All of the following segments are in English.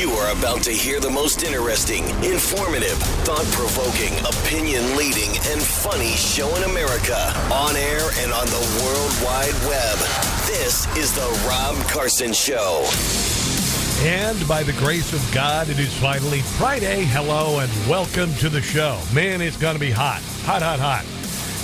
You are about to hear the most interesting, informative, thought provoking, opinion leading, and funny show in America on air and on the World Wide Web. This is The Rob Carson Show. And by the grace of God, it is finally Friday. Hello and welcome to the show. Man, it's going to be hot. Hot, hot, hot.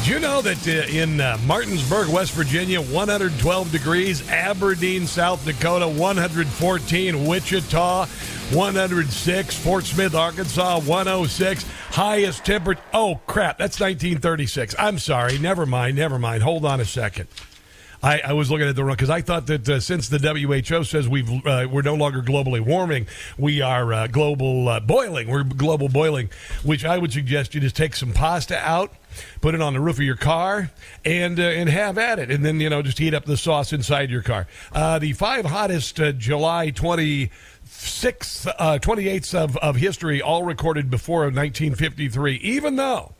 Do you know that uh, in uh, Martinsburg, West Virginia, 112 degrees, Aberdeen, South Dakota, 114, Wichita, 106, Fort Smith, Arkansas, 106, highest temperature. Oh, crap, that's 1936. I'm sorry. Never mind, never mind. Hold on a second. I, I, was looking at the wrong because I thought that uh, since the WHO says we've uh, we're no longer globally warming, we are uh, global uh, boiling. We're global boiling, which I would suggest you just take some pasta out, put it on the roof of your car, and uh, and have at it, and then you know just heat up the sauce inside your car. Uh, the five hottest July twenty sixth, uh, 28th of, of history, all recorded before 1953, even though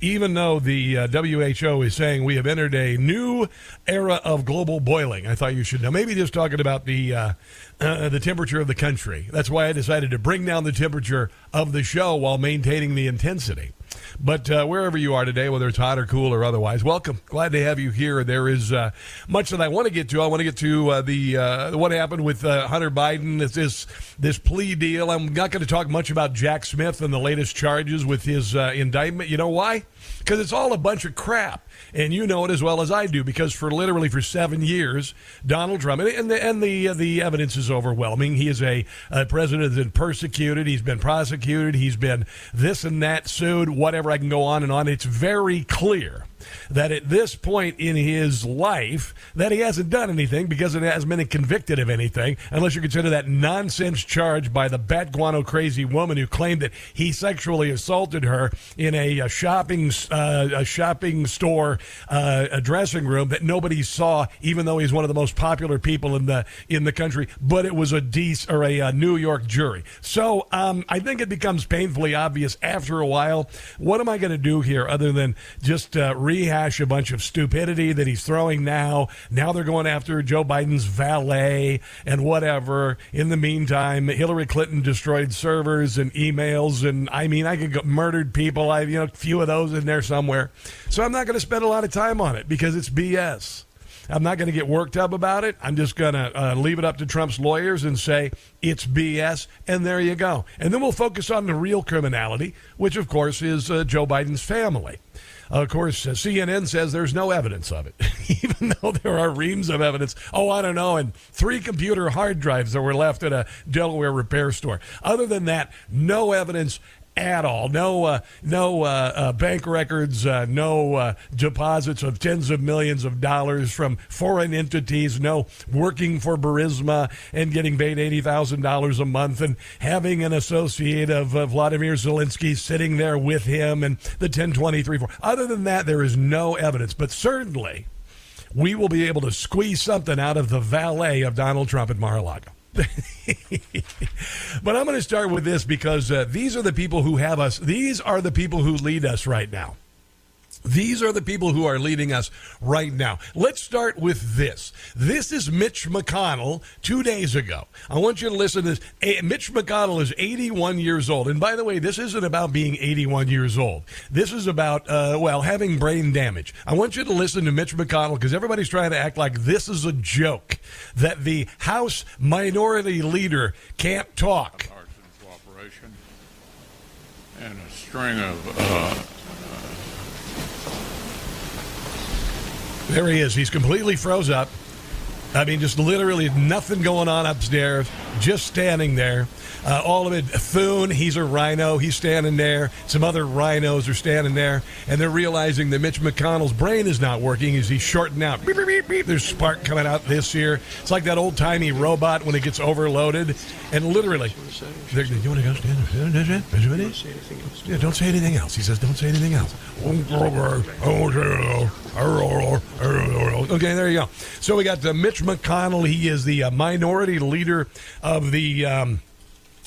even though the uh, WHO is saying we have entered a new era of global boiling. I thought you should know. Maybe just talking about the uh, uh, the temperature of the country. That's why I decided to bring down the temperature of the show while maintaining the intensity. But uh, wherever you are today, whether it's hot or cool or otherwise, welcome. Glad to have you here. There is uh, much that I want to get to. I want to get to uh, the uh, what happened with uh, Hunter Biden. This, this plea deal. I'm not going to talk much about Jack Smith and the latest charges with his uh, indictment. You know why? Because it's all a bunch of crap and you know it as well as I do because for literally for seven years, Donald Trump and the and the uh, the evidence is overwhelming. He is a, a president that's been persecuted. He's been prosecuted. He's been this and that sued. Whatever I can go on and on. It's very clear that at this point in his life that he hasn't done anything because it hasn't been convicted of anything unless you consider that nonsense charge by the bat guano crazy woman who claimed that he sexually assaulted her in a, a shopping uh, a shopping store uh, a dressing room that nobody saw even though he's one of the most popular people in the in the country but it was a DC or a, a New York jury. So um, I think it becomes painfully obvious after a while. What am I going to do here other than just uh, rehash a bunch of stupidity that he's throwing now. Now they're going after Joe Biden's valet and whatever. In the meantime, Hillary Clinton destroyed servers and emails, and I mean, I could murdered people. I have you know a few of those in there somewhere. So I'm not going to spend a lot of time on it because it's BS. I'm not going to get worked up about it. I'm just going to uh, leave it up to Trump's lawyers and say it's BS, and there you go. And then we'll focus on the real criminality, which, of course, is uh, Joe Biden's family. Of course, uh, CNN says there's no evidence of it, even though there are reams of evidence. Oh, I don't know, and three computer hard drives that were left at a Delaware repair store. Other than that, no evidence at all. No, uh, no uh, uh, bank records, uh, no uh, deposits of tens of millions of dollars from foreign entities. No working for Burisma and getting paid eighty thousand dollars a month and having an associate of Vladimir Zelensky sitting there with him and the ten twenty three four. Other than that, there is no evidence. But certainly, we will be able to squeeze something out of the valet of Donald Trump at Mar-a-Lago. but I'm going to start with this because uh, these are the people who have us. These are the people who lead us right now. These are the people who are leading us right now. Let's start with this. This is Mitch McConnell two days ago. I want you to listen to this. Mitch McConnell is 81 years old. And by the way, this isn't about being 81 years old. This is about, uh, well, having brain damage. I want you to listen to Mitch McConnell because everybody's trying to act like this is a joke that the House minority leader can't talk. And a string of. Uh There he is. He's completely froze up. I mean, just literally nothing going on upstairs, just standing there. Uh, all of it. Thune, he's a RINO. He's standing there. Some other RINOs are standing there, and they're realizing that Mitch McConnell's brain is not working as he's shorting out. Beep, beep, beep, beep. There's spark coming out this year. It's like that old timey robot when it gets overloaded, and literally, you want to go stand? Yeah, don't say anything else. He says, don't say anything else. Okay, there you go. So we got uh, Mitch McConnell. He is the uh, minority leader of the. Um,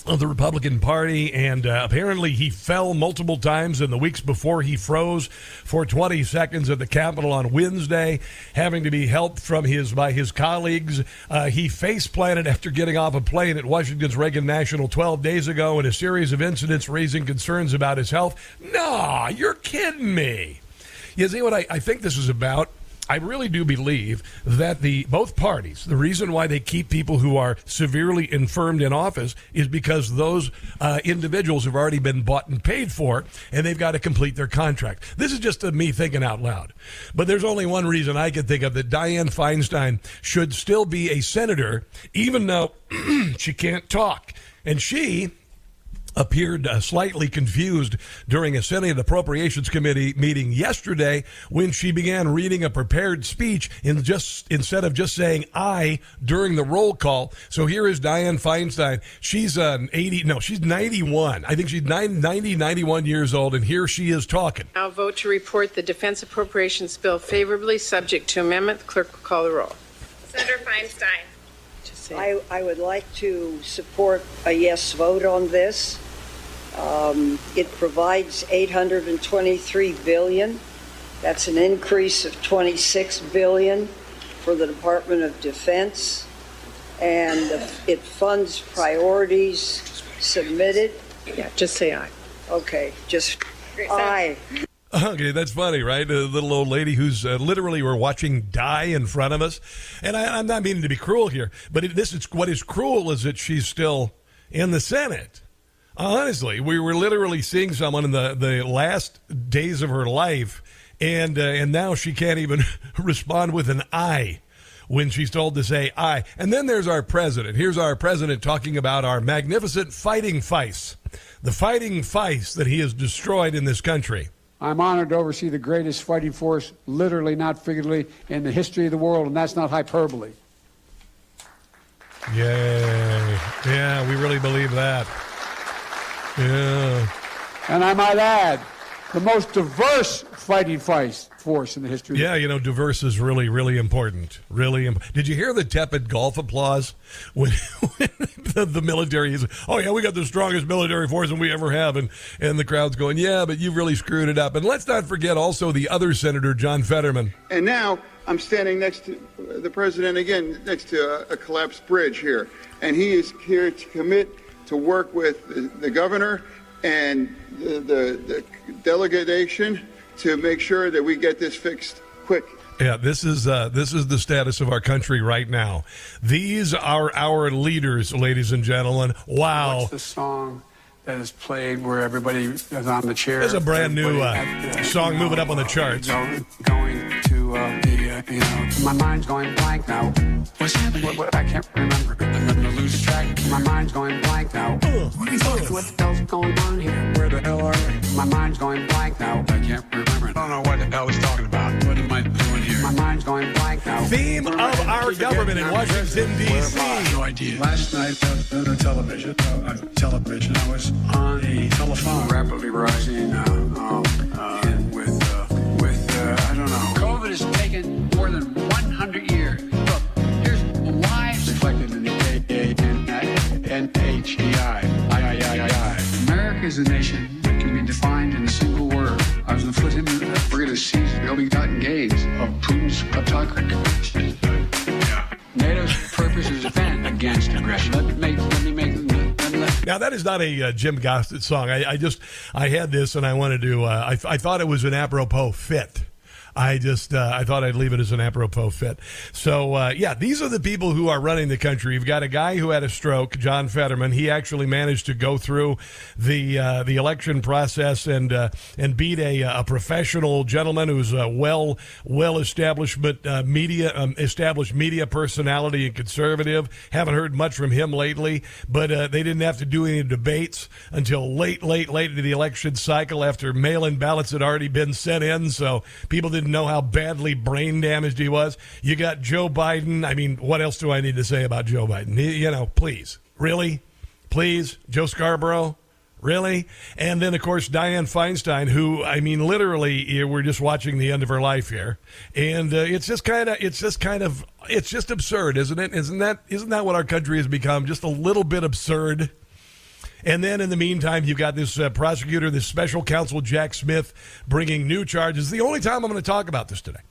of the Republican Party, and uh, apparently he fell multiple times in the weeks before he froze for 20 seconds at the Capitol on Wednesday, having to be helped from his by his colleagues. Uh, he face planted after getting off a plane at Washington's Reagan National 12 days ago in a series of incidents raising concerns about his health. Nah, you're kidding me. You see what I, I think this is about? I really do believe that the both parties, the reason why they keep people who are severely infirmed in office is because those uh, individuals have already been bought and paid for, and they've got to complete their contract. This is just me thinking out loud. But there's only one reason I can think of that Dianne Feinstein should still be a senator, even though she can't talk. And she appeared uh, slightly confused during a Senate Appropriations Committee meeting yesterday when she began reading a prepared speech in just instead of just saying "I" during the roll call. So here is Dianne Feinstein. She's uh, 80, no, she's 91. I think she's 90, 91 years old, and here she is talking. I'll vote to report the Defense Appropriations Bill favorably, subject to amendment. The clerk will call the roll. Senator Feinstein. I, I would like to support a yes vote on this. Um, It provides 823 billion. That's an increase of 26 billion for the Department of Defense. And it funds priorities submitted. Yeah, just say aye. Okay, just aye. Okay, that's funny, right? A little old lady who's uh, literally we're watching die in front of us, and I, I'm not meaning to be cruel here, but it, this is what is cruel is that she's still in the Senate. Honestly, we were literally seeing someone in the, the last days of her life, and uh, and now she can't even respond with an I when she's told to say I. And then there's our president. Here's our president talking about our magnificent fighting fice, the fighting fice that he has destroyed in this country. I'm honored to oversee the greatest fighting force, literally, not figuratively, in the history of the world, and that's not hyperbole. Yay. Yeah, we really believe that. Yeah. And I might add, the most diverse fighting fight force in the history Yeah, you know, diverse is really, really important. Really. Imp- Did you hear the tepid golf applause when, when the, the military is, oh, yeah, we got the strongest military force than we ever have? And, and the crowd's going, yeah, but you've really screwed it up. And let's not forget also the other senator, John Fetterman. And now I'm standing next to the president again, next to a, a collapsed bridge here. And he is here to commit to work with the, the governor and the, the, the delegation to make sure that we get this fixed quick. Yeah, this is uh, this is the status of our country right now. These are our leaders, ladies and gentlemen. Wow. What's the song that is played where everybody is on the chair? There's a brand new, uh, song moving up on the charts. Going to uh, the, uh, you know, my mind's going blank now. What's happening? What, what, I can't remember. I'm gonna lose track. My mind's going blank now. What the hell's going on here? Where the hell are we? My mind's going blank now. I can't remember. I don't know what the hell he's talking about. What am I doing here? My mind's going blank now. Theme of our government in Washington, D.C. No idea. Last night uh, on television, uh, on television, I was on a telephone rapidly rising uh, uh, with uh, with uh, I don't know. Has taken more than 100 years. Look, here's lives reflected in the. I-I-I-I-I. America is a nation that can be defined in a single word. I was going to put him in, we're going to seize the ill-begotten gains of Putin's autocracy. NATO's purpose is to defend against aggression. Let me let me make, Now that is not a uh, Jim Gossett song. I, I just I had this and I wanted to. Uh, I, I thought it was an apropos fit. I just uh, I thought I'd leave it as an apropos fit. So uh, yeah, these are the people who are running the country. You've got a guy who had a stroke, John Fetterman. He actually managed to go through the uh, the election process and uh, and beat a, a professional gentleman who's a well well establishment uh, media um, established media personality and conservative. Haven't heard much from him lately, but uh, they didn't have to do any debates until late late late into the election cycle after mail-in ballots had already been sent in. So people didn't know how badly brain damaged he was. You got Joe Biden. I mean, what else do I need to say about Joe Biden? He- You know, please, really, please, Joe Scarborough. Really? And then, of course, Dianne Feinstein, who, I mean, literally, we're just watching the end of her life here. And uh, it's just kind of, it's just kind of, it's just absurd, isn't it? Isn't that, isn't that what our country has become? Just a little bit absurd. And then in the meantime, you've got this uh, prosecutor, this special counsel, Jack Smith, bringing new charges. The only time I'm going to talk about this today.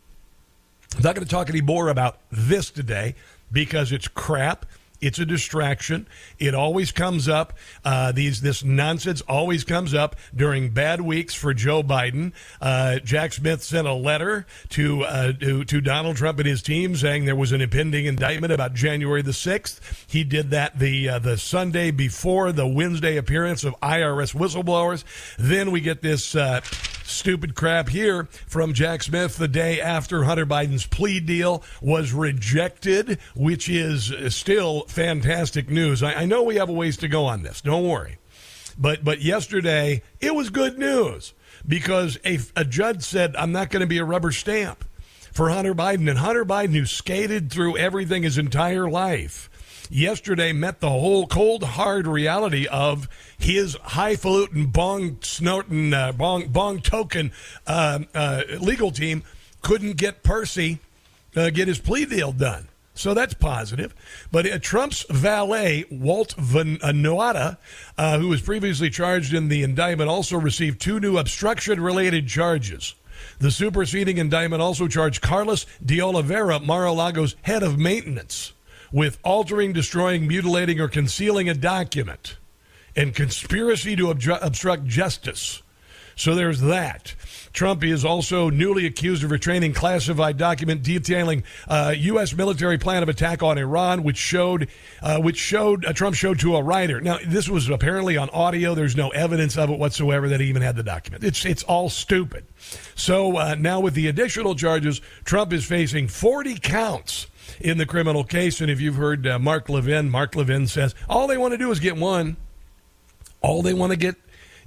I'm not going to talk any more about this today because it's crap. It's a distraction. It always comes up. Uh, these this nonsense always comes up during bad weeks for Joe Biden. Uh, Jack Smith sent a letter to, uh, to to Donald Trump and his team saying there was an impending indictment about January the sixth. He did that the uh, the Sunday before the Wednesday appearance of IRS whistleblowers. Then we get this uh, stupid crap here from Jack Smith the day after Hunter Biden's plea deal was rejected, which is still fantastic news. I, I know we have a ways to go on this. Don't worry. But but yesterday it was good news because a, a judge said I'm not going to be a rubber stamp for Hunter Biden and Hunter Biden who skated through everything his entire life yesterday met the whole cold hard reality of his highfalutin bong snorting uh, bong bong token uh, uh, legal team couldn't get Percy uh, get his plea deal done. So that's positive. But uh, Trump's valet, Walt Vanuata, uh, who was previously charged in the indictment, also received two new obstruction related charges. The superseding indictment also charged Carlos de Oliveira, Mar a Lago's head of maintenance with altering, destroying, mutilating, or concealing a document, and conspiracy to obstruct justice. So there's that. Trump is also newly accused of retraining classified document detailing uh, U.S. military plan of attack on Iran, which showed, uh, which showed uh, Trump showed to a writer. Now, this was apparently on audio. There's no evidence of it whatsoever that he even had the document. It's it's all stupid. So uh, now with the additional charges, Trump is facing 40 counts in the criminal case. And if you've heard uh, Mark Levin, Mark Levin says all they want to do is get one. All they want to get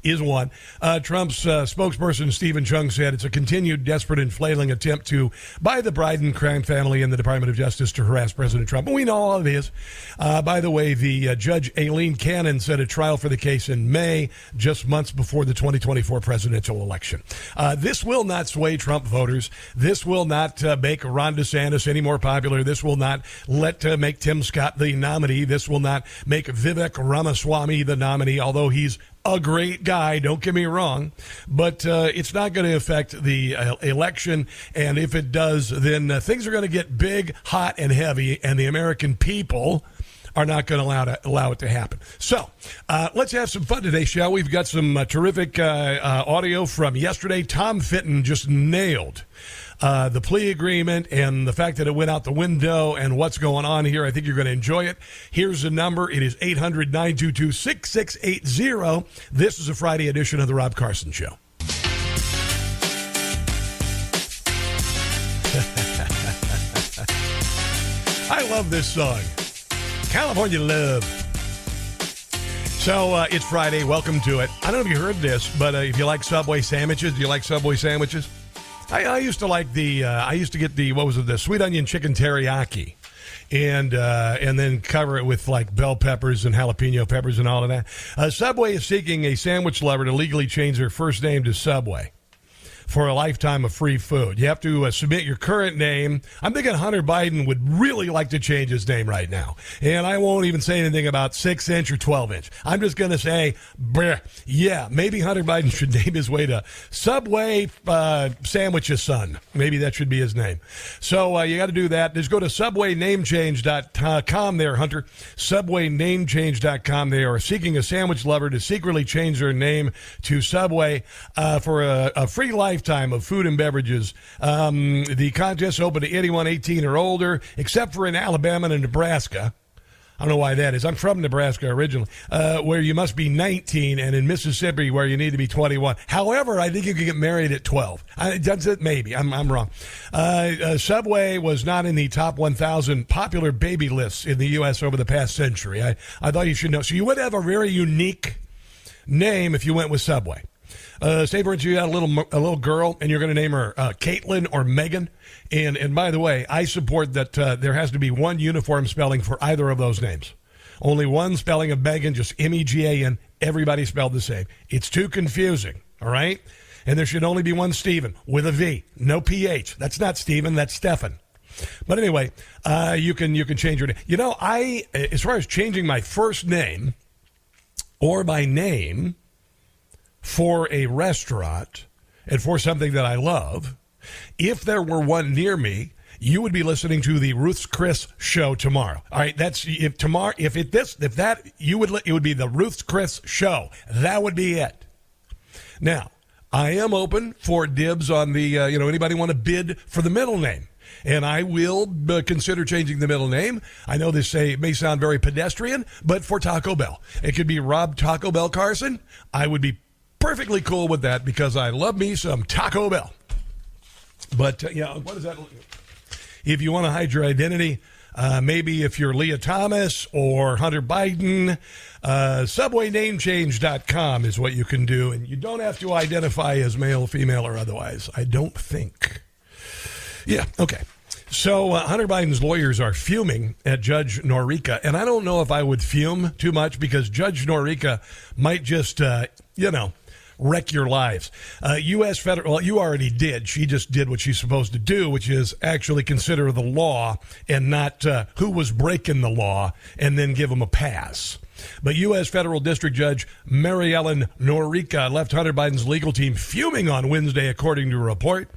is one. Uh, Trump's uh, spokesperson Steven Cheung said it's a continued desperate and flailing attempt to by the Biden crime family and the Department of Justice to harass President Trump. And we know all it is. Uh, by the way, the uh, judge Aileen Cannon set a trial for the case in May, just months before the 2024 presidential election. Uh, this will not sway Trump voters. This will not uh, make Ron DeSantis any more popular. This will not let make Tim Scott the nominee. This will not make Vivek Ramaswamy the nominee, although he's a great guy, don't get me wrong, but uh, it's not going to affect the uh, election. And if it does, then uh, things are going to get big, hot, and heavy, and the American people are not going to allow, to allow it to happen. So uh, let's have some fun today, shall we? We've got some uh, terrific uh, audio from yesterday. Tom Fitton just nailed uh, the plea agreement and the fact that it went out the window and what's going on here. I think you're going to enjoy it. Here's the number it is 800 922 6680. This is a Friday edition of The Rob Carson Show. I love this song. California Love. So uh, it's Friday. Welcome to it. I don't know if you heard this, but uh, if you like Subway sandwiches, do you like Subway sandwiches? I, I used to like the. Uh, I used to get the what was it? The sweet onion chicken teriyaki and uh, and then cover it with like bell peppers and jalapeno peppers and all of that. Uh, Subway is seeking a sandwich lover to legally change their first name to Subway for a lifetime of free food. You have to uh, submit your current name. I'm thinking Hunter Biden would really like to change his name right now. And I won't even say anything about 6 inch or 12 inch. I'm just going to say, yeah, maybe Hunter Biden should name his way to Subway uh, Sandwiches Son. Maybe that should be his name. So uh, you got to do that. Just go to subwaynamechange.com there, Hunter. Subwaynamechange.com. They are seeking a sandwich lover to secretly change their name to Subway uh, for a, a free life lifetime of food and beverages. Um, the contest open to anyone 18 or older, except for in Alabama and Nebraska. I don't know why that is. I'm from Nebraska originally, uh, where you must be 19, and in Mississippi, where you need to be 21. However, I think you can get married at 12. I, that's it, maybe. I'm, I'm wrong. Uh, uh, Subway was not in the top 1,000 popular baby lists in the U.S. over the past century. I, I thought you should know. So you would have a very unique name if you went with Subway. Uh, say for you got a little a little girl, and you're going to name her uh, Caitlin or Megan. And and by the way, I support that uh, there has to be one uniform spelling for either of those names. Only one spelling of Megan, just M E G A N. Everybody spelled the same. It's too confusing. All right. And there should only be one Stephen with a V, no PH. That's not Stephen. That's Stefan. But anyway, uh, you can you can change your name. You know, I as far as changing my first name or my name for a restaurant and for something that I love, if there were one near me, you would be listening to the Ruth's Chris show tomorrow. All right, that's if tomorrow if it this if that you would it would be the Ruth's Chris show. That would be it. Now, I am open for dibs on the uh, you know anybody want to bid for the middle name. And I will uh, consider changing the middle name. I know this say, may sound very pedestrian, but for Taco Bell. It could be Rob Taco Bell Carson. I would be perfectly cool with that because I love me some Taco Bell. But uh, yeah, what does that look? If you want to hide your identity, uh, maybe if you're Lia Thomas or Hunter Biden, uh, subwaynamechange.com is what you can do. And you don't have to identify as male, female, or otherwise. I don't think. Yeah, okay. So uh, Hunter Biden's lawyers are fuming at Judge Noreika, and I don't know if I would fume too much because Judge Noreika might just, uh, you know, wreck your lives. Uh, U.S. federal, well, you already did. She just did what she's supposed to do, which is actually consider the law and not uh, who was breaking the law and then give them a pass. But U.S. Federal District Judge Mary Ellen Noreika left Hunter Biden's legal team fuming on Wednesday, according to a report.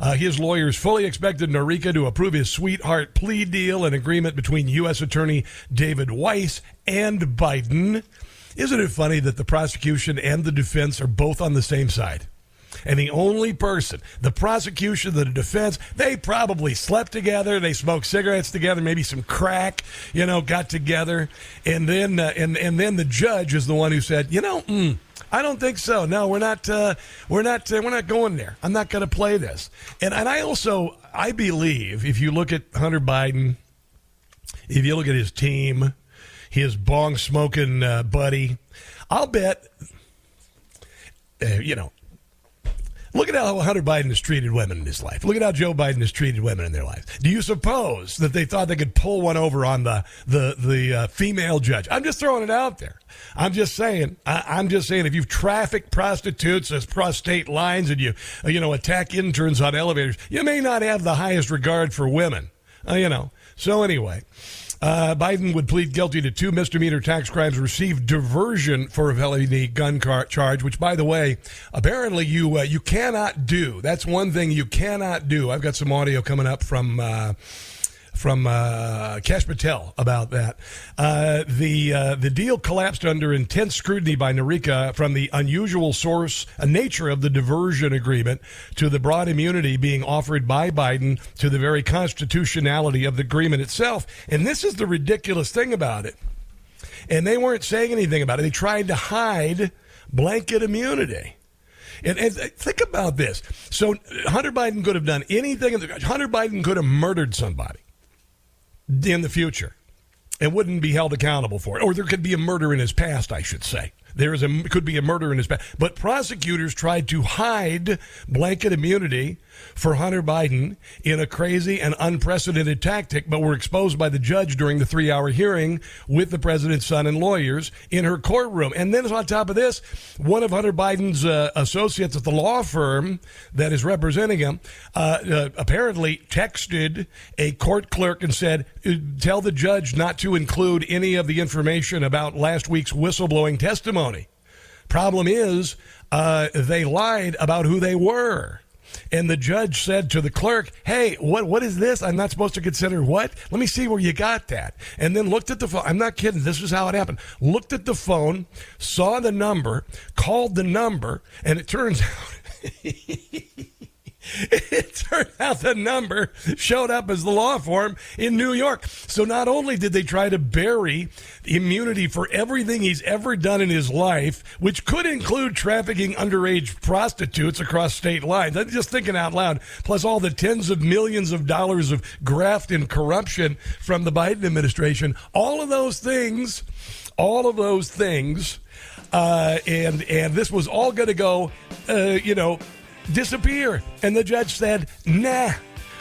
Uh, his lawyers fully expected Noreika to approve his sweetheart plea deal, an agreement between U.S. Attorney David Weiss and Biden. Isn't it funny that the prosecution and the defense are both on the same side? And the only person, the prosecution, the defense, they probably slept together, they smoked cigarettes together, maybe some crack, you know, got together, and then uh, and and then the judge is the one who said, you know, mm, I don't think so. No, we're not. Uh, we're not. Uh, we're not going there. I'm not going to play this. And and I also I believe if you look at Hunter Biden, if you look at his team, his bong smoking uh, buddy. I'll bet, uh, you know, look at how Hunter Biden has treated women in his life. Look at how Joe Biden has treated women in their lives. Do you suppose that they thought they could pull one over on the the the uh, female judge? I'm just throwing it out there. I'm just saying. I, am just saying. If you've trafficked prostitutes as prostate lines and you uh, you know attack interns on elevators, you may not have the highest regard for women. Uh, you know. So anyway. Uh, Biden would plead guilty to two misdemeanor tax crimes, receive diversion for a felony gun car- charge, which, by the way, apparently you uh, you cannot do. That's one thing you cannot do. I've got some audio coming up from. Uh, from uh, Kash Patel about that. Uh, the uh, the deal collapsed under intense scrutiny by Noreika from the unusual source uh, nature of the diversion agreement to the broad immunity being offered by Biden to the very constitutionality of the agreement itself. And this is the ridiculous thing about it. And they weren't saying anything about it. They tried to hide blanket immunity. And, and, think about this. So Hunter Biden could have done anything. Hunter Biden could have murdered somebody in the future and wouldn't be held accountable for it. Or there could be a murder in his past, I should say. There is a could be a murder in his past. But prosecutors tried to hide blanket immunity for Hunter Biden in a crazy and unprecedented tactic, but were exposed by the judge during the three hour hearing with the president's son and lawyers in her courtroom. And then on top of this, one of Hunter Biden's uh, associates at the law firm that is representing him uh, uh, apparently texted a court clerk and said, Tell the judge not to include any of the information about last week's whistleblowing testimony. Problem is, uh, they lied about who they were. And the judge said to the clerk, "Hey, what what is this? I'm not supposed to consider what? Let me see where you got that." And then looked at the phone. I'm not kidding. This is how it happened. Looked at the phone, saw the number, called the number, and it turns out it turned out the number showed up as the law firm in New York. So not only did they try to bury immunity for everything he's ever done in his life, which could include trafficking underage prostitutes across state lines. I'm just thinking out loud. Plus all the tens of millions of dollars of graft and corruption from the Biden administration. All of those things, all of those things, uh, and and this was all going to go, uh, you know disappear. And the judge said, nah.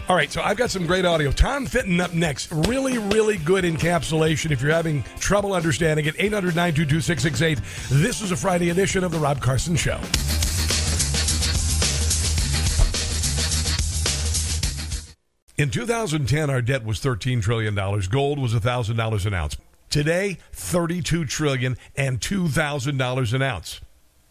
All right, so I've got some great audio. Tom Fitton up next. Really, really good encapsulation if you're having trouble understanding it. 800 922 668. This is a Friday edition of The Rob Carson Show. In 2010, our debt was $13 trillion. Gold was $1,000 an ounce. Today, $32 trillion and $2,000 an ounce.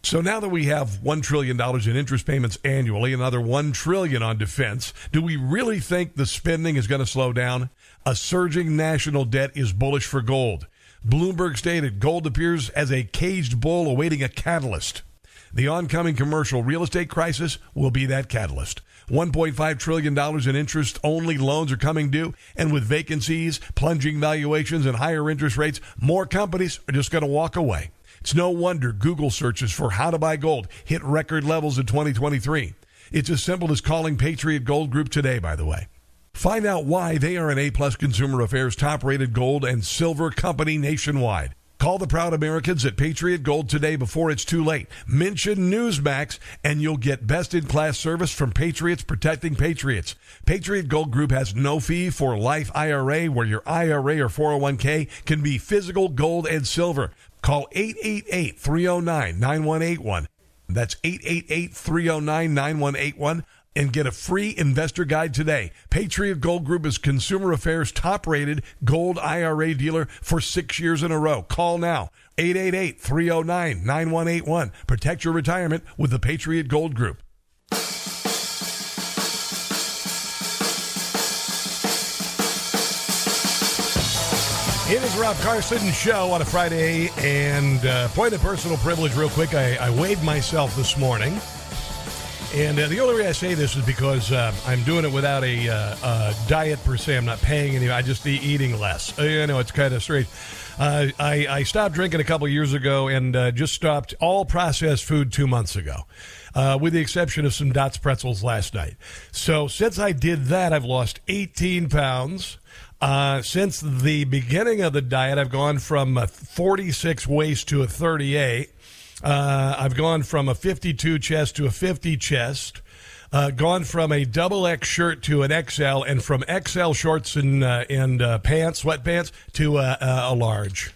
So now that we have $1 trillion in interest payments annually, another 1 trillion on defense, do we really think the spending is going to slow down? A surging national debt is bullish for gold. Bloomberg stated gold appears as a caged bull awaiting a catalyst. The oncoming commercial real estate crisis will be that catalyst. $1.5 trillion in interest only loans are coming due. And with vacancies, plunging valuations, and higher interest rates, more companies are just going to walk away. It's no wonder Google searches for how to buy gold hit record levels in 2023. It's as simple as calling Patriot Gold Group today, by the way. Find out why they are an A plus consumer affairs top rated gold and silver company nationwide. Call the proud Americans at Patriot Gold today before it's too late. Mention Newsmax and you'll get best in class service from Patriots protecting Patriots. Patriot Gold Group has no fee for life IRA where your IRA or 401k can be physical gold and silver. Call 888 309 9181. That's 888 309 9181 and get a free investor guide today. Patriot Gold Group is Consumer Affairs top rated gold IRA dealer for six years in a row. Call now 888 309 9181. Protect your retirement with the Patriot Gold Group. It is Rob Carson show on a Friday, and uh, point of personal privilege, real quick. I, I weighed myself this morning. And uh, the only way I say this is because uh, I'm doing it without a, uh, diet per se. I'm not paying any. I just be eating less. Uh, you know, it's kind of strange. Uh, I, I stopped drinking a couple years ago and uh, just stopped all processed food two months ago, with the exception of some Dots pretzels last night. So since I did that, I've lost 18 pounds. Uh, since the beginning of the diet, I've gone from a 46 waist to a 38. Uh, I've gone from a 52 chest to a 50 chest. Uh, gone from a double X shirt to an XL, and from XL shorts and uh, and uh, pants, sweatpants, to a, a large,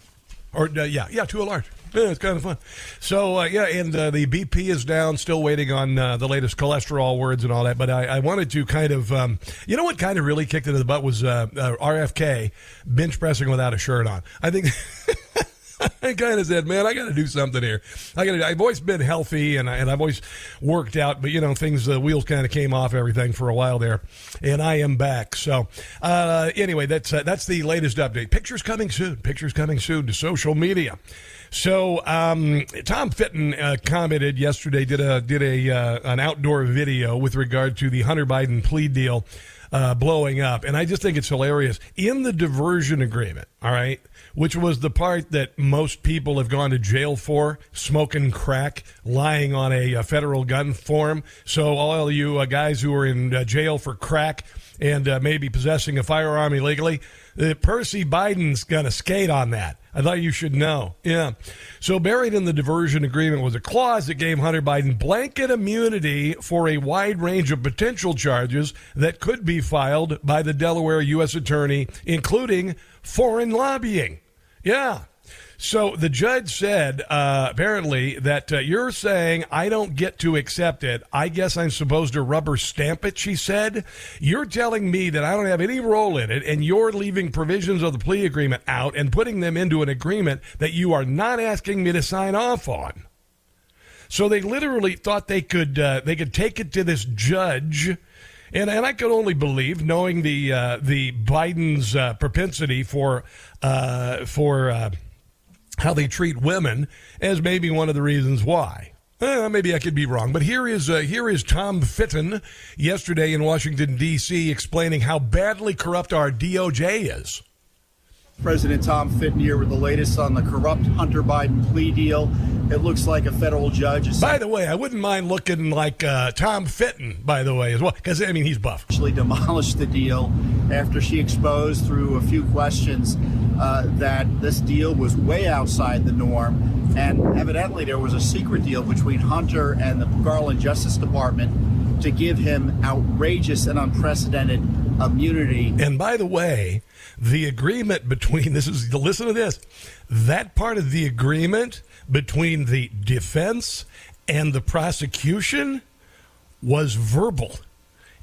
or uh, yeah, yeah, to a large. Yeah, it's kind of fun. So uh, yeah, and uh, the BP is down. Still waiting on uh, the latest cholesterol words and all that. But I, I wanted to kind of, um, you know, what kind of really kicked into the butt was uh, uh, RFK bench pressing without a shirt on. I think. I kind of said, man, I got to do something here. I got. To. I've always been healthy and I, and I've always worked out, but you know, things the wheels kind of came off everything for a while there, and I am back. So uh, anyway, that's uh, that's the latest update. Pictures coming soon. Pictures coming soon to social media. So um, Tom Fitton uh, commented yesterday, did a did a uh, an outdoor video with regard to the Hunter Biden plea deal uh, blowing up, and I just think it's hilarious. In the diversion agreement, all right, which was the part that most people have gone to jail for, smoking crack, lying on a, a federal gun form. So all you uh, guys who are in uh, jail for crack and uh, maybe possessing a firearm illegally, Percy Biden's going to skate on that. I thought you should know. Yeah. So buried in the diversion agreement was a clause that gave Hunter Biden blanket immunity for a wide range of potential charges that could be filed by the Delaware U.S. Attorney, including foreign lobbying. Yeah. So the judge said, uh, apparently, that uh, you're saying I don't get to accept it. I guess I'm supposed to rubber stamp it, she said. You're telling me that I don't have any role in it, and you're leaving provisions of the plea agreement out and putting them into an agreement that you are not asking me to sign off on. So they literally thought they could uh, they could take it to this judge. And, and I could only believe, knowing the uh, the Biden's uh, propensity for uh, for uh, how they treat women as maybe one of the reasons why. Uh, maybe I could be wrong, but here is uh, here is Tom Fitton yesterday in Washington D.C. explaining how badly corrupt our DOJ is. President Tom Fitton here with the latest on the corrupt Hunter Biden plea deal. It looks like a federal judge is. By the way, I wouldn't mind looking like uh, Tom Fitton, by the way, as well, because I mean he's buff. Actually, demolished the deal after she exposed through a few questions uh, that this deal was way outside the norm, and evidently there was a secret deal between Hunter and the Garland Justice Department to give him outrageous and unprecedented immunity. And by the way, the agreement between this is listen to this that part of the agreement between the defense and the prosecution was verbal.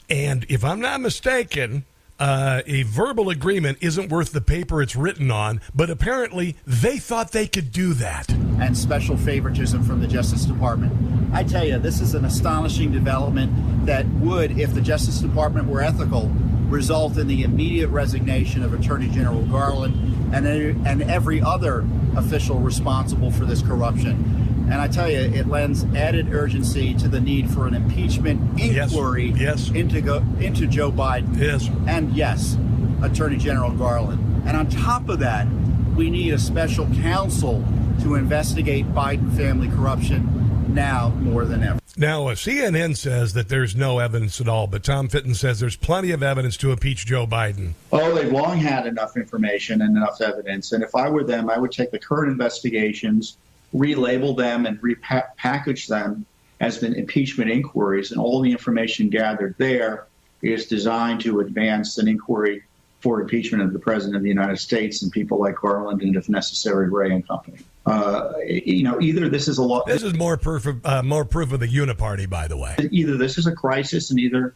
And if i'm not mistaken uh, a verbal agreement isn't worth the paper it's written on, but apparently they thought they could do that. And special favoritism from the Justice Department. I tell you, this is an astonishing development that would, if the Justice Department were ethical, result in the immediate resignation of Attorney General Garland and, and every other official responsible for this corruption. And I tell you, it lends added urgency to the need for an impeachment inquiry yes. Yes. into go, into Joe Biden. Yes. And yes, Attorney General Garland. And on top of that, we need a special counsel to investigate Biden family corruption now more than ever. Now, uh, CNN says that there's no evidence at all, but Tom Fitton says there's plenty of evidence to impeach Joe Biden. Oh, they've long had enough information and enough evidence. And if I were them, I would take the current investigations, relabel them, and repackage them as impeachment inquiries. And all the information gathered there is designed to advance an inquiry for impeachment of the President of the United States and people like Garland and, if necessary, Wray and company. Uh, you know, either this is a law. This is more proof of uh, more proof of the uniparty, by the way. Either this is a crisis, and either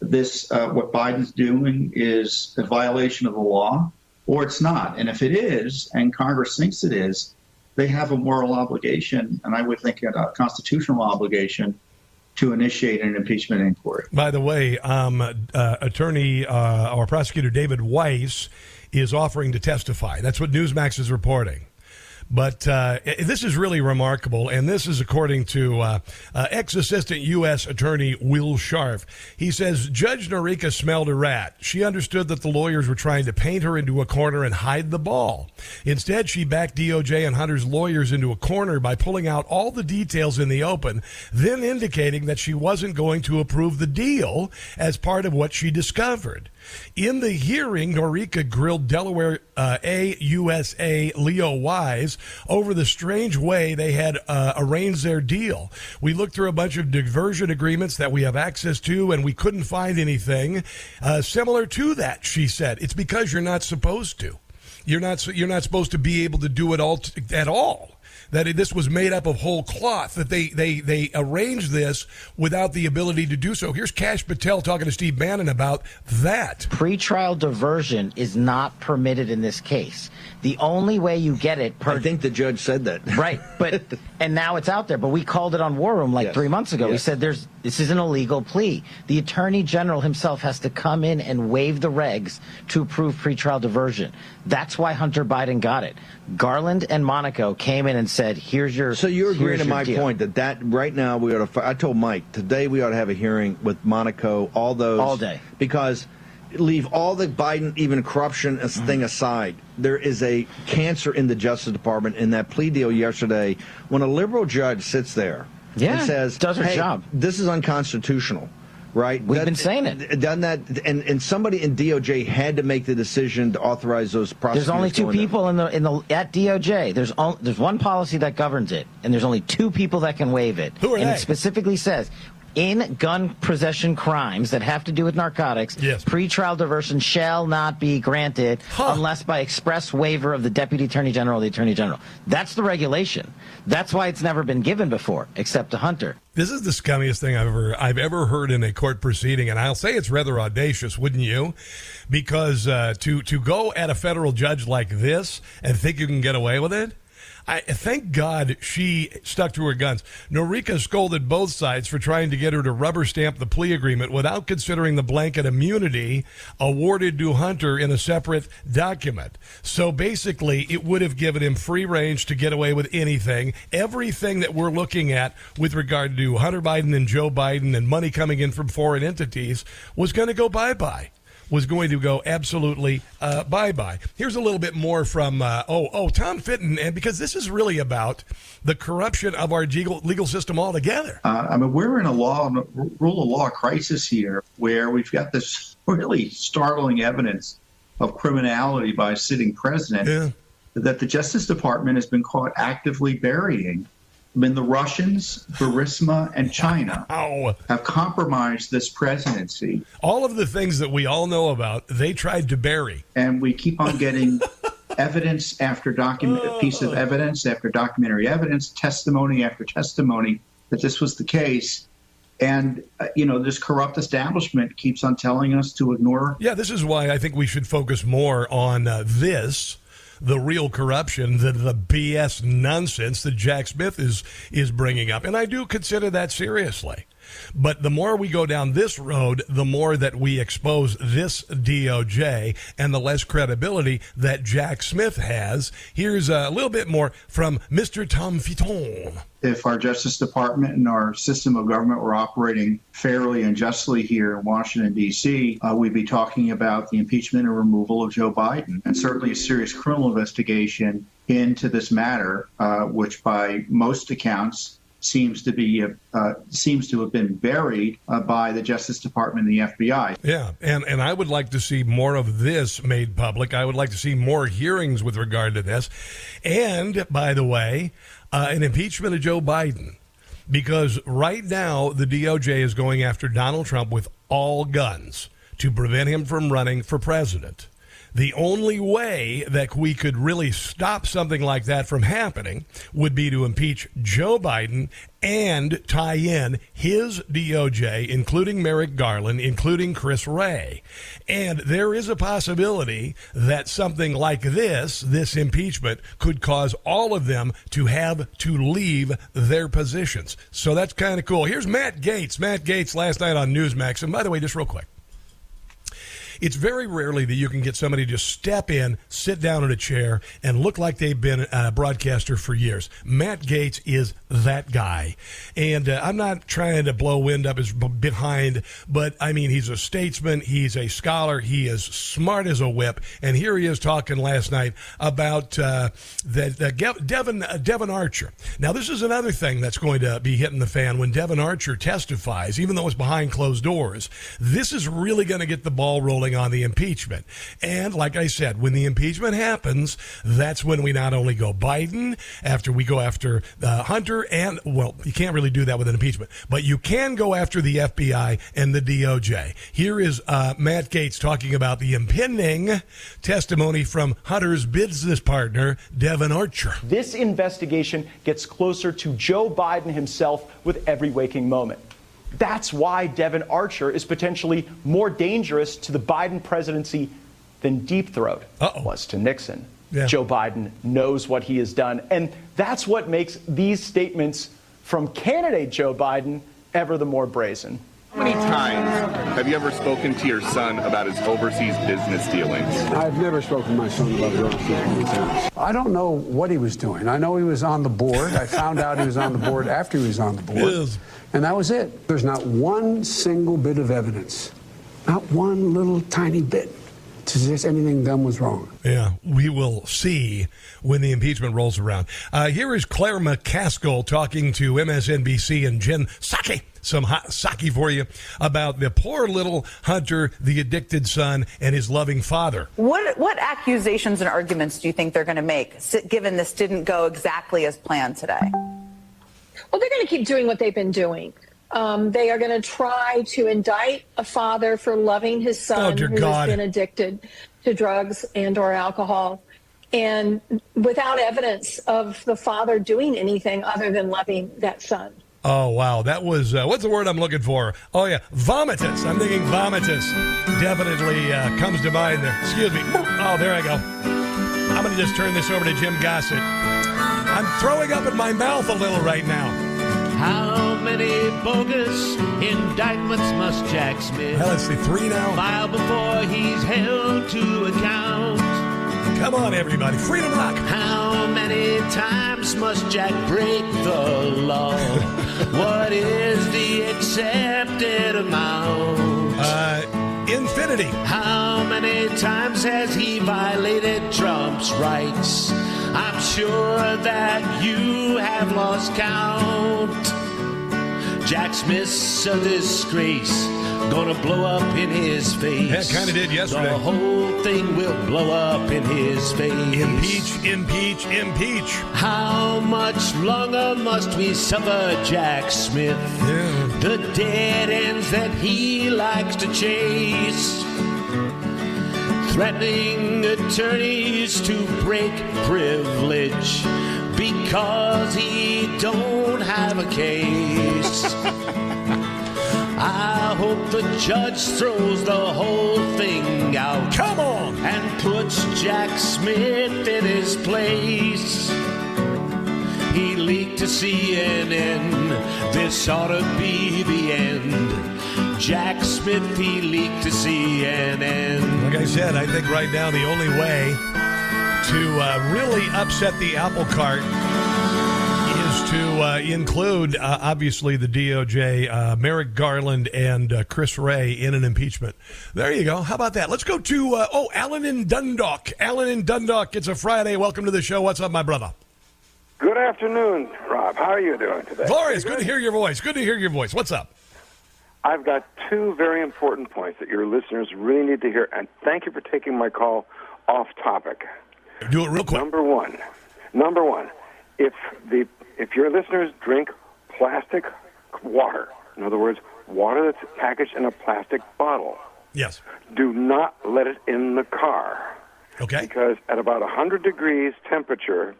this uh, what Biden's doing is a violation of the law, or it's not. And if it is, and Congress thinks it is, they have a moral obligation, and I would think a constitutional obligation to initiate an impeachment inquiry. By the way, um, uh, attorney uh, or prosecutor David Weiss is offering to testify. That's what Newsmax is reporting. But uh, this is really remarkable, and this is according to uh, uh, ex assistant U.S. Attorney Will Scharf. He says Judge Noreika smelled a rat. She understood that the lawyers were trying to paint her into a corner and hide the ball. Instead, she backed DOJ and Hunter's lawyers into a corner by pulling out all the details in the open, then indicating that she wasn't going to approve the deal as part of what she discovered. In the hearing, Noreika grilled Delaware uh, AUSA Leo Wise over the strange way they had uh, arranged their deal. We looked through a bunch of diversion agreements that we have access to, and we couldn't find anything uh, similar to that. She said, "It's because you're not supposed to. You're not. You're not supposed to be able to do it all t- at all." That this was made up of whole cloth, that they, they, they arranged this without the ability to do so. Here's Kash Patel talking to Steve Bannon about that. Pretrial diversion is not permitted in this case. The only way you get it per. I think the judge said that. Right. But, and now it's out there, but we called it on War Room like yes. three months ago. Yes. We said there's, this is an illegal plea. The attorney general himself has to come in and waive the regs to approve pretrial diversion. That's why Hunter Biden got it. Garland and Monaco came in and said, "Here's your." So you're agreeing to my deal. point that that right now we ought to. I told Mike today we ought to have a hearing with Monaco, all those all day because leave all the Biden even corruption mm-hmm. thing aside. There is a cancer in the Justice Department in that plea deal yesterday when a liberal judge sits there yeah, and says, "Does her hey, job. This is unconstitutional." Right? We've that, been saying it. Done that, and, and somebody in DOJ had to make the decision to authorize those prosecutors. There's only two people in the in the at DOJ. There's on, there's one policy that governs it, and there's only two people that can waive it. Who are and they? it specifically says in gun possession crimes that have to do with narcotics, yes. pretrial diversion shall not be granted huh. unless by express waiver of the Deputy Attorney General or the Attorney General. That's the regulation. That's why it's never been given before, except to Hunter. This is the scummiest thing I've ever I've ever heard in a court proceeding, and I'll say it's rather audacious, wouldn't you? Because uh, to to go at a federal judge like this and think you can get away with it I thank God she stuck to her guns. Noreika scolded both sides for trying to get her to rubber stamp the plea agreement without considering the blanket immunity awarded to Hunter in a separate document. So basically, it would have given him free range to get away with anything. Everything that we're looking at with regard to Hunter Biden and Joe Biden and money coming in from foreign entities was going to go bye bye was going to go absolutely uh, bye bye. Here's a little bit more from uh, oh oh Tom Fitton, and because this is really about the corruption of our legal legal system altogether. Uh, I mean, we're in a law rule of law crisis here, where we've got this really startling evidence of criminality by a sitting president yeah. that the Justice Department has been caught actively burying Mean, the Russians, Burisma, and China wow. have compromised this presidency. All of the things that we all know about, they tried to bury. And we keep on getting evidence after document, oh. piece of evidence after documentary evidence, testimony after testimony that this was the case. And, uh, you know, this corrupt establishment keeps on telling us to ignore. Yeah, this is why I think we should focus more on uh, this the real corruption, the, the BS nonsense that Jack Smith is is bringing up, and I do consider that seriously. But the more we go down this road, the more that we expose this DOJ and the less credibility that Jack Smith has. Here's a little bit more from Mr. Tom Fitton. If our Justice Department and our system of government were operating fairly and justly here in Washington, D.C., uh, we'd be talking about the impeachment and removal of Joe Biden and certainly a serious criminal investigation into this matter, uh, which by most accounts seems to be uh, seems to have been buried uh, by the Justice Department and the FBI. Yeah, and and I would like to see more of this made public. I would like to see more hearings with regard to this. And by the way, uh, an impeachment of Joe Biden. Because right now, the DOJ is going after Donald Trump with all guns to prevent him from running for president. The only way that we could really stop something like that from happening would be to impeach Joe Biden and tie in his DOJ, including Merrick Garland, including Chris Wray. And there is a possibility that something like this, this impeachment, could cause all of them to have to leave their positions. So that's kind of cool. Here's Matt Gaetz. Matt Gaetz last night on Newsmax. And by the way, just real quick. It's very rarely that you can get somebody to just step in, sit down in a chair, and look like they've been a broadcaster for years. Matt Gaetz is that guy. And uh, I'm not trying to blow wind up his behind, but I mean, he's a statesman, he's a scholar, he is smart as a whip. And here he is talking last night about uh, that uh, Devon, uh, Devon Archer. Now, this is another thing that's going to be hitting the fan when Devon Archer testifies, even though it's behind closed doors. This is really going to get the ball rolling ruling on the impeachment. And like I said, when the impeachment happens, that's when we not only go Biden, after we go after uh, Hunter, and, well, you can't really do that with an impeachment, but you can go after the FBI and the DOJ. Here is uh, Matt Gaetz talking about the impending testimony from Hunter's business partner, Devon Archer. This investigation gets closer to Joe Biden himself with every waking moment. That's why Devon Archer is potentially more dangerous to the Biden presidency than Deep Throat Uh-oh. was to Nixon. Yeah. Joe Biden knows what he has done. And that's what makes these statements from candidate Joe Biden ever the more brazen. How many times have you ever spoken to your son about his overseas business dealings? I've never spoken to my son about his overseas business dealings. I don't know what he was doing. I know he was on the board. I found out he was on the board after he was on the board. And that was it. There's not one single bit of evidence, not one little tiny bit to suggest anything done was wrong. Yeah, we will see when the impeachment rolls around. Uh, here is Claire McCaskill talking to MSNBC and Jen Psaki some hot sake for you about the poor little Hunter, the addicted son, and his loving father. What what accusations and arguments do you think they're going to make, given this didn't go exactly as planned today? Well, they're going to keep doing what they've been doing. Um, they are going to try to indict a father for loving his son oh, who God. has been addicted to drugs and or alcohol and without evidence of the father doing anything other than loving that son. Oh wow, that was uh, what's the word I'm looking for? Oh yeah, vomitus. I'm thinking vomitus. Definitely uh, comes to mind. There. Excuse me. Oh, there I go. I'm going to just turn this over to Jim Gossett. I'm throwing up in my mouth a little right now. How many bogus indictments must Jack Smith? Well, let's see, three now. File before he's held to account. Come on, everybody. Freedom Rock. How many times must Jack break the law? what is the accepted amount? Uh, infinity. How many times has he violated Trump's rights? I'm sure that you have lost count. Jack Smith's a disgrace gonna blow up in his face. Yeah, kind of did yesterday. The whole thing will blow up in his face. Impeach, impeach, impeach. How much longer must we suffer Jack Smith? Yeah. The dead ends that he likes to chase. Threatening attorneys to break privilege because he don't have a case. I hope the judge throws the whole thing out. Come on! And puts Jack Smith in his place. He leaked to CNN. This ought to be the end. Jack Smith, he leaked to CNN. Like I said, I think right now the only way to uh, really upset the apple cart is to uh, include, uh, obviously, the DOJ, uh, Merrick Garland and uh, Chris Wray in an impeachment. There you go. How about that? Let's go to, uh, oh, Alan in Dundalk. Alan in Dundalk. It's a Friday. Welcome to the show. What's up, my brother? Good afternoon, Rob. How are you doing today? Glorious. Good to hear your voice. Good to hear your voice. What's up? I've got two very important points that your listeners really need to hear, and thank you for taking my call off topic. Do it real quick. Number one, number one, if the if your listeners drink plastic water, in other words, water that's packaged in a plastic bottle, Yes. do not let it in the car. Okay. Because at about 100 degrees temperature,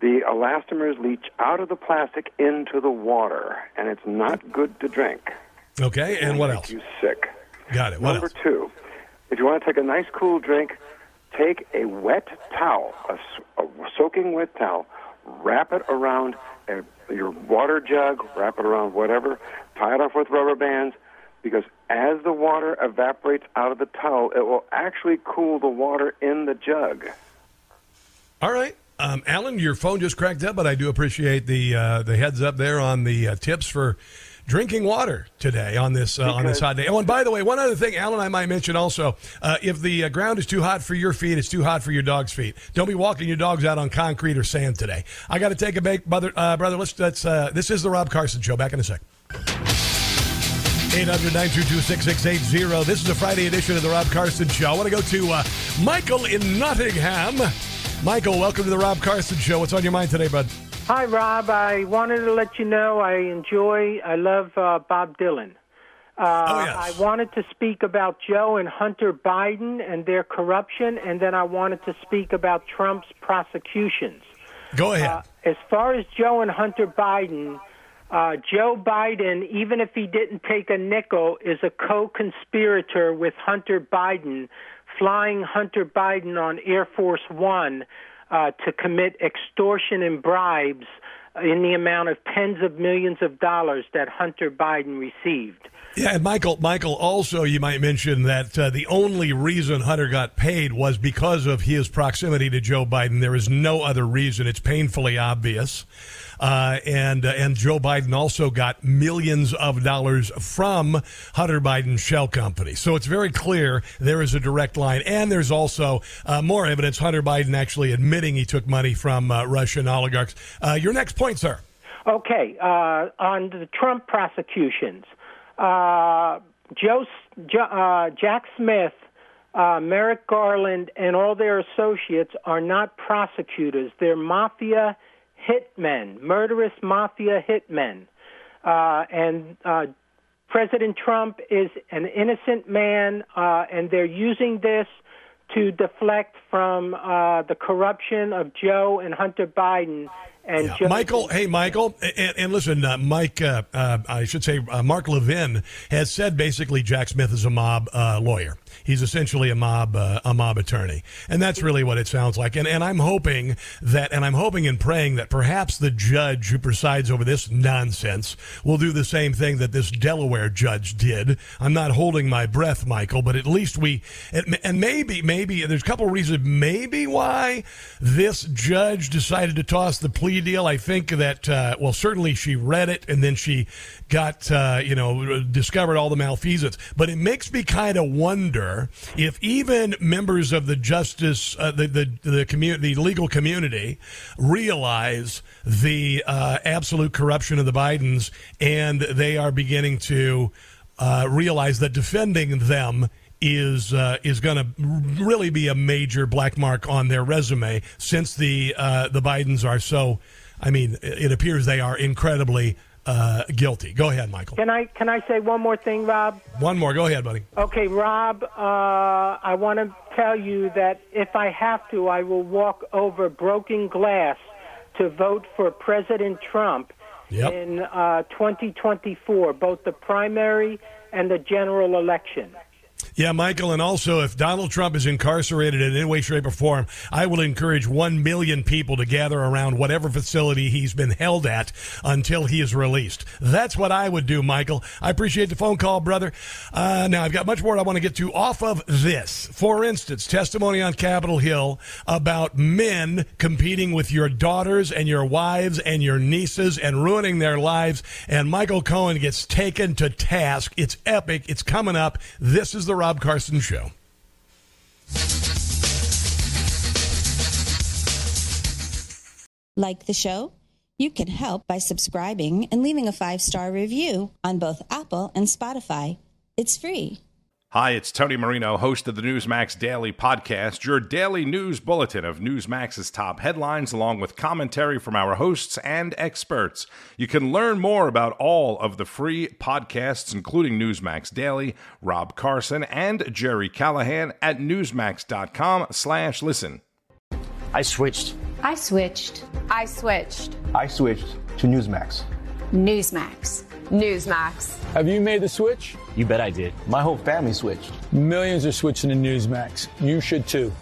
the elastomers leach out of the plastic into the water, and it's not good to drink. Okay. And what else? You sick. Got it. What Number else? two, if you want to take a nice cool drink, take a wet towel, a soaking wet towel, wrap it around a, your water jug, wrap it around whatever, tie it off with rubber bands, because as the water evaporates out of the towel, it will actually cool the water in the jug. All right. Um, Alan, your phone just cracked up, but I do appreciate the uh, the heads up there on the uh, tips for drinking water today on this uh, on this hot day. Oh, and by the way, one other thing, Alan, I might mention also: uh, if the uh, ground is too hot for your feet, it's too hot for your dog's feet. Don't be walking your dogs out on concrete or sand today. I got to take a break, brother. Uh, brother, let's. Let's. Uh, this is the Rob Carson Show. Back in a sec. 800-922-6680. This is a Friday edition of the Rob Carson Show. I want to go to uh, Michael in Nottingham. Michael, welcome to the Rob Carson Show. What's on your mind today, bud? Hi, Rob. I wanted to let you know I enjoy, I love uh, Bob Dylan. Uh, Oh, yes. I wanted to speak about Joe and Hunter Biden and their corruption, and then I wanted to speak about Trump's prosecutions. Go ahead. Uh, as far as Joe and Hunter Biden, uh, Joe Biden, even if he didn't take a nickel, is a co conspirator with Hunter Biden, flying Hunter Biden on Air Force One uh, to commit extortion and bribes in the amount of tens of millions of dollars that Hunter Biden received. Yeah, and Michael, Michael, also you might mention that uh, the only reason Hunter got paid was because of his proximity to Joe Biden. There is no other reason. It's painfully obvious. Uh, and uh, and Joe Biden also got millions of dollars from Hunter Biden's shell company. So it's very clear there is a direct line. And there's also uh, more evidence Hunter Biden actually admitting he took money from uh, Russian oligarchs. Uh, your next point, sir. Okay, uh, on the Trump prosecutions, Joe, Jo- Jack Smith, Merrick Garland, and all their associates are not prosecutors. They're mafia hitmen, murderous mafia hitmen. Uh, and uh, President Trump is an innocent man, uh, and they're using this to deflect from uh, the corruption of Joe and Hunter Biden. And Yeah. Michael, hey, Michael, and, and listen, uh, Mike, uh, uh, I should say, uh, Mark Levin has said basically Jack Smith is a mob uh, lawyer. He's essentially a mob, uh, a mob attorney, and that's really what it sounds like. And and I'm hoping that, and I'm hoping and praying that perhaps the judge who presides over this nonsense will do the same thing that this Delaware judge did. I'm not holding my breath, Michael, but at least we, and and maybe, maybe there's a couple of reasons, maybe why this judge decided to toss the plea deal. I think that, uh, well, certainly she read it and then she got, uh, you know, discovered all the malfeasance. But it makes me kind of wonder if even members of the justice, uh, the, the, the community, the legal community realize the uh, absolute corruption of the Bidens and they are beginning to uh, realize that defending them is uh, is going to really be a major black mark on their resume since the uh, the Bidens are so. I mean, it appears they are incredibly uh, guilty. Go ahead, Michael. Can I can I say one more thing, Rob? One more. Go ahead, buddy. Okay, Rob. Uh, I want to tell you that if I have to, I will walk over broken glass to vote for President Trump Yep. in uh, 2024, both the primary and the general election. Yeah, Michael, and also if Donald Trump is incarcerated in any way, shape, or form, I will encourage one million people to gather around whatever facility he's been held at until he is released. That's what I would do, Michael. I appreciate the phone call, brother. Uh, now, I've got much more I want to get to off of this. For instance, testimony on Capitol Hill about men competing with your daughters and your wives and your nieces and ruining their lives. And Michael Cohen gets taken to task. It's epic. It's coming up. This is the Rob Carson Show. Like the show? You can help by subscribing and leaving a five star review on both Apple and Spotify. It's free. Hi, it's Tony Marino, host of the Newsmax Daily Podcast, your daily news bulletin of Newsmax's top headlines, along with commentary from our hosts and experts. You can learn more about all of the free podcasts, including Newsmax Daily, Rob Carson, and Jerry Callahan at newsmax.com slash listen. I switched. I switched. I switched. I switched to Newsmax. Newsmax. Newsmax. Have you made the switch? You bet I did. My whole family switched. Millions are switching to Newsmax. You should too.